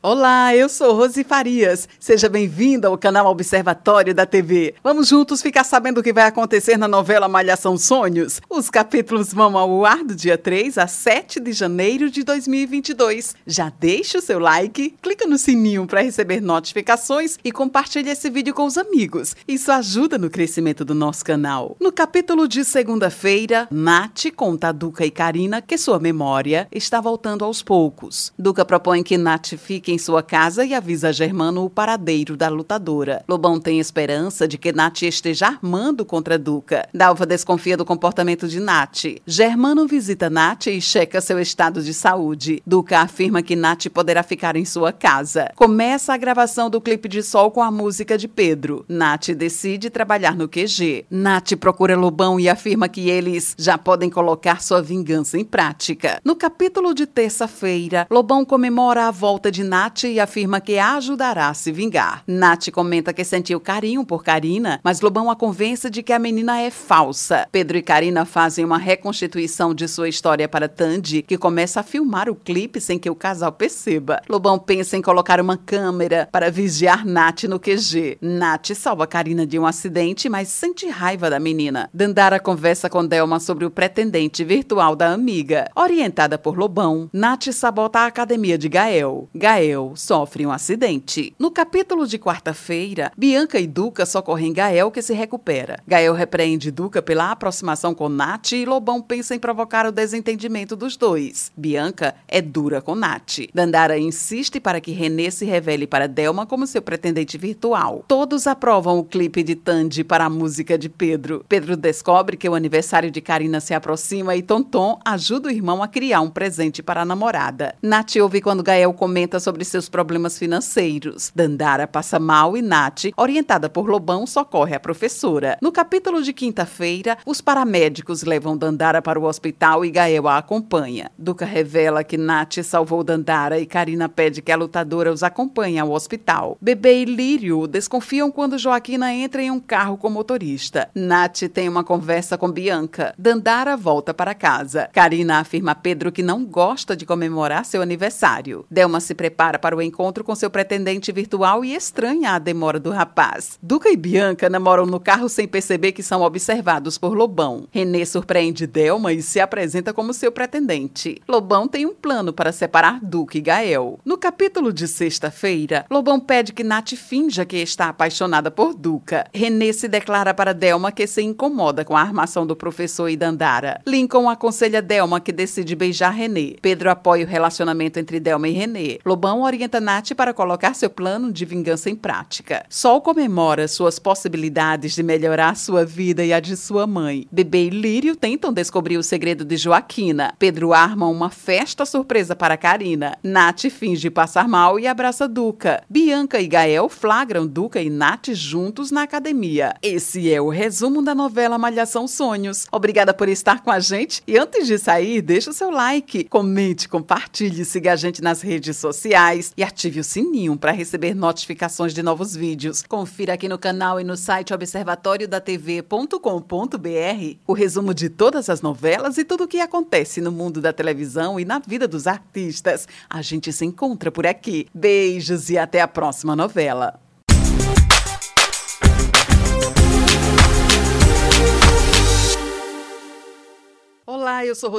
Olá, eu sou Rose Farias. Seja bem-vinda ao canal Observatório da TV. Vamos juntos ficar sabendo o que vai acontecer na novela Malhação Sonhos. Os capítulos vão ao ar do dia 3 a 7 de janeiro de 2022. Já deixa o seu like, clica no sininho para receber notificações e compartilhe esse vídeo com os amigos. Isso ajuda no crescimento do nosso canal. No capítulo de segunda-feira, Nath conta a Duca e Karina que sua memória está voltando aos poucos. Duca propõe que Nath fique em sua casa e avisa a Germano o paradeiro da lutadora. Lobão tem esperança de que Nath esteja armando contra Duca. Dalva desconfia do comportamento de Nath. Germano visita Nath e checa seu estado de saúde. Duca afirma que Nath poderá ficar em sua casa. Começa a gravação do clipe de sol com a música de Pedro. Nath decide trabalhar no QG. Nath procura Lobão e afirma que eles já podem colocar sua vingança em prática. No capítulo de terça-feira, Lobão comemora a volta de Nath Nath e afirma que a ajudará a se vingar. Nath comenta que sentiu carinho por Karina, mas Lobão a convence de que a menina é falsa. Pedro e Karina fazem uma reconstituição de sua história para Tandy, que começa a filmar o clipe sem que o casal perceba. Lobão pensa em colocar uma câmera para vigiar Nath no QG. Nath salva Karina de um acidente, mas sente raiva da menina. Dandara conversa com Delma sobre o pretendente virtual da amiga. Orientada por Lobão, Nath sabota a academia de Gael. Gael Gael sofre um acidente. No capítulo de quarta-feira, Bianca e Duca socorrem Gael, que se recupera. Gael repreende Duca pela aproximação com Nath e Lobão pensa em provocar o desentendimento dos dois. Bianca é dura com Nath. Dandara insiste para que Renê se revele para Delma como seu pretendente virtual. Todos aprovam o clipe de Tandy para a música de Pedro. Pedro descobre que o aniversário de Karina se aproxima e Tonton ajuda o irmão a criar um presente para a namorada. Nath ouve quando Gael comenta sobre sobre seus problemas financeiros. Dandara passa mal e Nath, orientada por Lobão, socorre a professora. No capítulo de quinta-feira, os paramédicos levam Dandara para o hospital e Gael a acompanha. Duca revela que Nath salvou Dandara e Karina pede que a lutadora os acompanhe ao hospital. Bebê e Lírio desconfiam quando Joaquina entra em um carro com motorista. Nath tem uma conversa com Bianca. Dandara volta para casa. Karina afirma a Pedro que não gosta de comemorar seu aniversário. Delma se prepara prepara para o encontro com seu pretendente virtual e estranha a demora do rapaz. Duca e Bianca namoram no carro sem perceber que são observados por Lobão. Renê surpreende Delma e se apresenta como seu pretendente. Lobão tem um plano para separar Duca e Gael. No capítulo de sexta-feira, Lobão pede que Nath finja que está apaixonada por Duca. Renê se declara para Delma que se incomoda com a armação do professor e Dandara. Lincoln aconselha Delma que decide beijar Renê. Pedro apoia o relacionamento entre Delma e Renê. Lobão Orienta Nath para colocar seu plano de vingança em prática. Sol comemora suas possibilidades de melhorar sua vida e a de sua mãe. Bebê e Lírio tentam descobrir o segredo de Joaquina. Pedro arma uma festa surpresa para Karina. Nath finge passar mal e abraça Duca. Bianca e Gael flagram Duca e Nath juntos na academia. Esse é o resumo da novela Malhação Sonhos. Obrigada por estar com a gente e antes de sair, deixa o seu like, comente, compartilhe, siga a gente nas redes sociais e ative o sininho para receber notificações de novos vídeos. Confira aqui no canal e no site observatoriodatv.com.br o resumo de todas as novelas e tudo o que acontece no mundo da televisão e na vida dos artistas. A gente se encontra por aqui. Beijos e até a próxima novela. Olá, eu sou